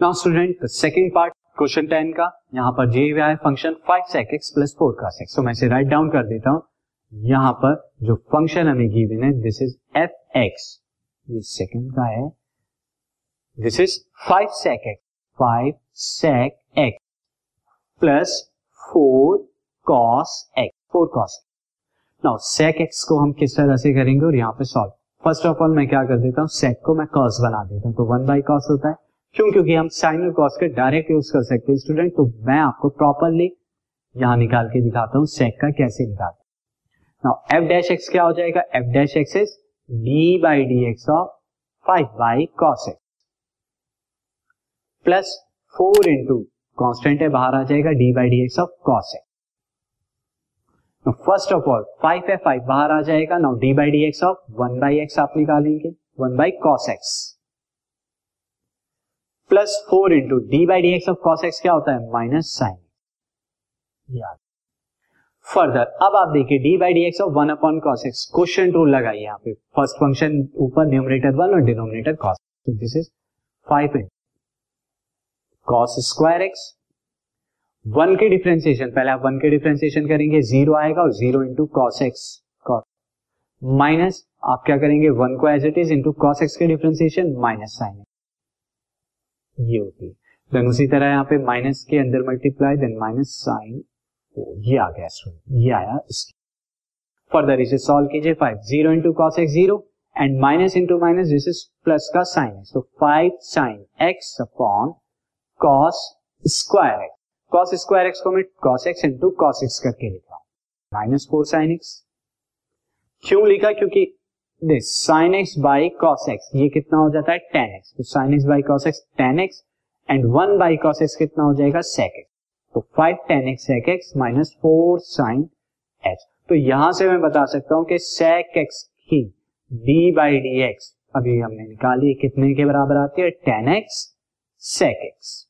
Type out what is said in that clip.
Now student second part question ten का। यहाँ पर जे है function five sec x plus four cos x तो मैं इसे राइट डाउन कर देता हूँ। यहाँ पर जो फ़ंक्शन हमें गिवन है दिस इज़ एफ़ एक्स ये सेकंड का है। This is five sec x five sec x plus four cos x four cos now sec x को हम किस तरह से करेंगे और यहाँ पे सॉल्व फ़र्स्ट ऑफ़ ऑल मैं क्या कर देता हूँ? सेक को मैं कॉस बना देता हूँ। तो वन बाई कॉस होता है। क्यों? क्योंकि हम साइन और कॉस के डायरेक्ट यूज़ कर सकते हैं स्टूडेंट तो मैं आपको प्रॉपरली यहाँ निकाल के दिखाता हूँ सेक का कैसे निकालते नाउ एफ़ डैश एक्स क्या हो जाएगा? F dash x is d by d x of five by cos x plus four into constant है, बाहर आ जाएगा d by d x of cos x first of all five है five बाहर आ जाएगा। Now d by d x of one by x आप निकालेंगे one by cos x plus four into d by d x of cos x क्या होता है? Minus sine further, अब आप देखिए d by d x of one upon cos x. Quotient rule लगाइए यहाँ पे। फ़र्स्ट फ़ंक्शन ऊपर न्यूमरेटर वन और डिनोमिनेटर कॉस तो this is five in cos square x one के डिफ्रेंसिएशन पहले आप वन के डिफ्रेंसिएशन करेंगे ज़ीरो आएगा और zero into cos x minus आप क्या करेंगे? वन को as it is into cos x के डिफ्रेंसिएशन माइनस साइन ये होती है। देन उसी तरह यहाँ पे माइनस के अंदर मल्टीप्लाई देन माइनस साइन ओ ये आ गया स्टूडेंट ये आया फर्दर इसे सॉल्व कीजिए five zero into cos x zero and minus into minus this is plus का साइन एक्स तो five sine x upon cos square x cos square x को मैं cos x into cos x करके लिख हूँ। Minus four sine x क्यों लिखा? क्योंकि this sine x by cos x ये कितना हो जाता है टेन एक्स तो sine x by cos x tan x and one by cos x कितना हो जाएगा? सेक एक्स तो five tan x sec x minus four sine x तो यहाँ से मैं बता सकता हूँ कि सेक एक्स की डी बाई डी एक्स अभी हमने निकाली, कितने के बराबर आती है? Tan x sec x